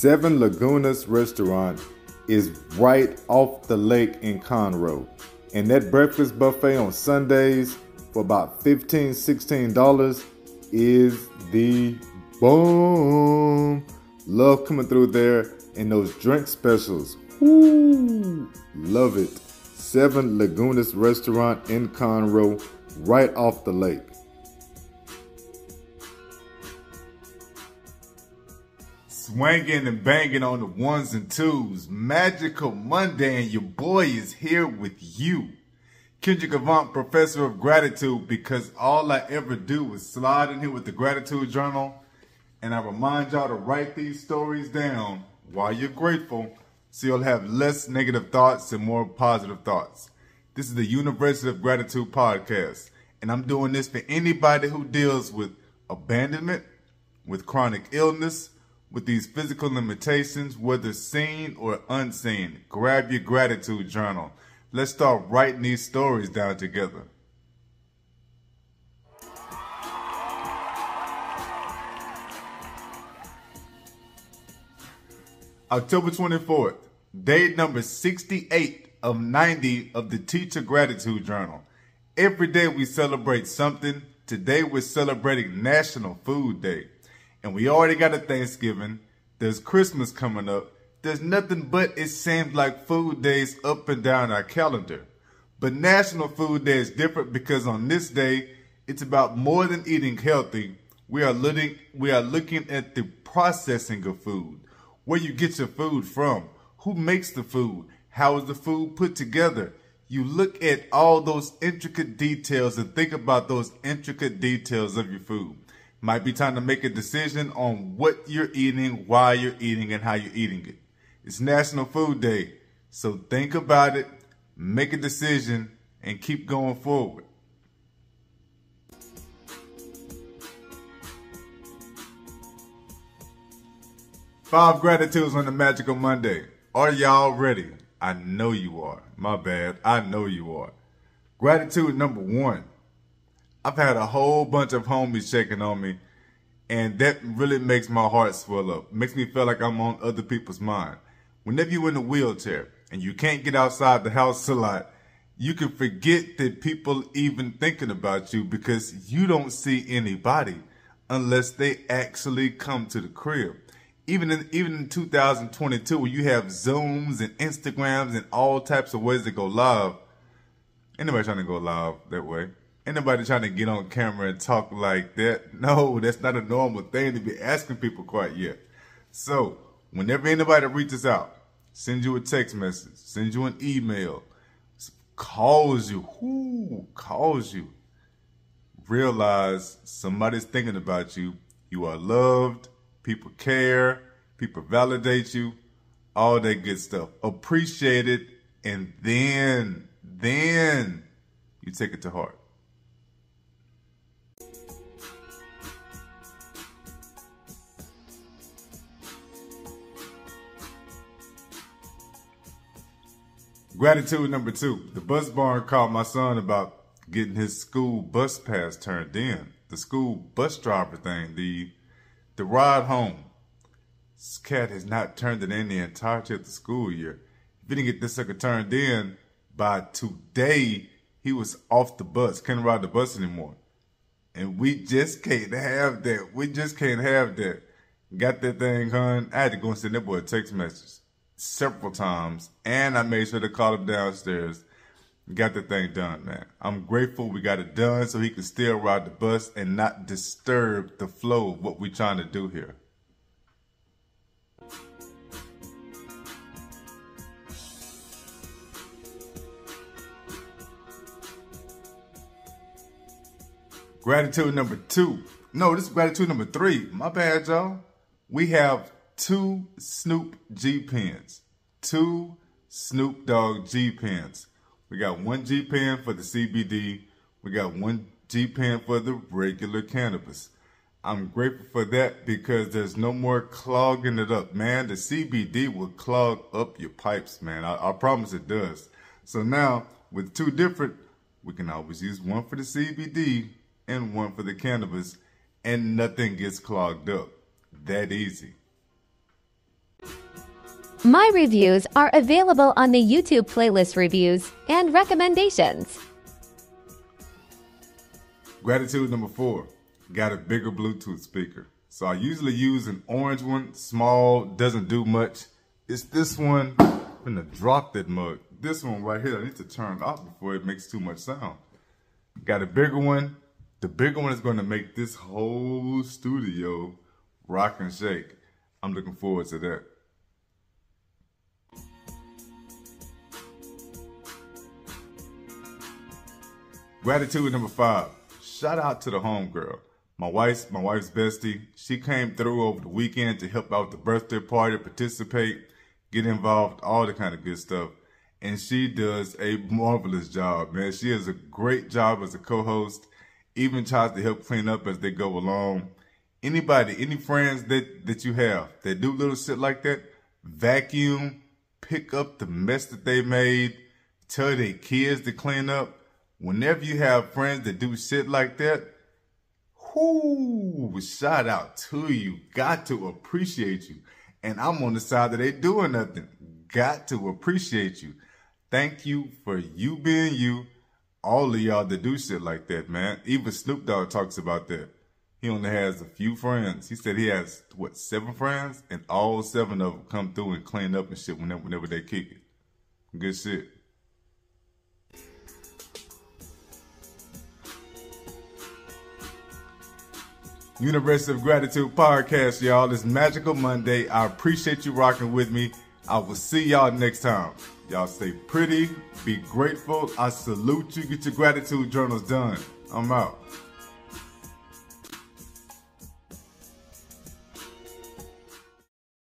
Seven Lagunas Restaurant is right off the lake in Conroe. And that breakfast buffet on Sundays for about $15, $16 is the boom. Love coming through there and those drink specials. Woo! Love it. Seven Lagunas Restaurant in Conroe, right off the lake. Swinging and banging on the ones and twos. Magical Monday, and your boy is here with you. Kendrick Avant, Professor of Gratitude, because all I ever do is slide in here with the Gratitude Journal, and I remind y'all to write these stories down while you're grateful so you'll have less negative thoughts and more positive thoughts. This is the University of Gratitude podcast, and I'm doing this for anybody who deals with abandonment, with chronic illness, with these physical limitations, whether seen or unseen. Grab your gratitude journal. Let's start writing these stories down together. October 24th, day number 68 of 90 of the Teacher Gratitude Journal. Every day we celebrate something. Today we're celebrating National Food Day. And we already got a Thanksgiving. There's Christmas coming up. There's nothing but it seems like food days up and down our calendar. But National Food Day is different because on this day, it's about more than eating healthy. We are looking, we are looking at the processing of food, where you get your food from, who makes the food, how is the food put together. You look at all those intricate details and think about those intricate details of your food. Might be time to make a decision on what you're eating, why you're eating, and how you're eating it. It's National Food Day, so think about it, make a decision, and keep going forward. Five gratitudes on the Magical Monday. Are y'all ready? I know you are. My bad. I know you are. Gratitude number one. I've had a whole bunch of homies checking on me, and that really makes my heart swell up. Makes me feel like I'm on other people's mind. Whenever you're in a wheelchair and you can't get outside the house a lot, you can forget that people even thinking about you because you don't see anybody unless they actually come to the crib. Even in even in 2022, where you have Zooms and Instagrams and all types of ways to go live, anybody trying to go live that way. Anybody trying to get on camera and talk like that? No, that's not a normal thing to be asking people quite yet. So, whenever anybody reaches out, send you a text message, send you an email, calls you, who calls you, realize somebody's thinking about you. You are loved. People care. People validate you. All that good stuff. Appreciate it. And then, then you take it to heart. Gratitude number two. The bus barn called my son about getting his school bus pass turned in. The school bus driver thing, the the ride home. This cat has not turned it in the entirety of the school year. If he didn't get this sucker turned in by today, he was off the bus, couldn't ride the bus anymore. And we just can't have that. We just can't have that. Got that thing, hun. I had to go and send that boy a text message several times, and I made sure to call him downstairs. Got the thing done, man. I'm grateful we got it done so he can still ride the bus and not disturb the flow of what we're trying to do here. Gratitude number two. No, this is gratitude number three. My bad, y'all. We have two Snoop G pens, two Snoop Dogg G pens. We got one G pen for the CBD. We got one G pen for the regular cannabis. I'm grateful for that because there's no more clogging it up, man. The CBD will clog up your pipes, man. I, I promise it does. So now with two different, we can always use one for the CBD and one for the cannabis and nothing gets clogged up. That easy. My reviews are available on the YouTube playlist reviews and recommendations. Gratitude number four, got a bigger Bluetooth speaker. So I usually use an orange one, small, doesn't do much. It's this one, I'm gonna drop that mug. This one right here, I need to turn off before it makes too much sound. Got a bigger one. The bigger one is gonna make this whole studio rock and shake. I'm looking forward to that. Gratitude number five. Shout out to the homegirl. My wife's my wife's bestie. She came through over the weekend to help out the birthday party, participate, get involved, all the kind of good stuff. And she does a marvelous job, man. She does a great job as a co-host. Even tries to help clean up as they go along. Anybody, any friends that that you have that do little shit like that, vacuum, pick up the mess that they made, tell their kids to clean up whenever you have friends that do shit like that, whoo, shout out to you. Got to appreciate you. And I'm on the side that they doing nothing. Got to appreciate you. Thank you for you being you. All of y'all that do shit like that, man. Even Snoop Dogg talks about that. He only has a few friends. He said he has, what, seven friends? And all seven of them come through and clean up and shit whenever, whenever they kick it. Good shit. University of Gratitude podcast, y'all. It's Magical Monday. I appreciate you rocking with me. I will see y'all next time. Y'all stay pretty, be grateful. I salute you. Get your gratitude journals done. I'm out.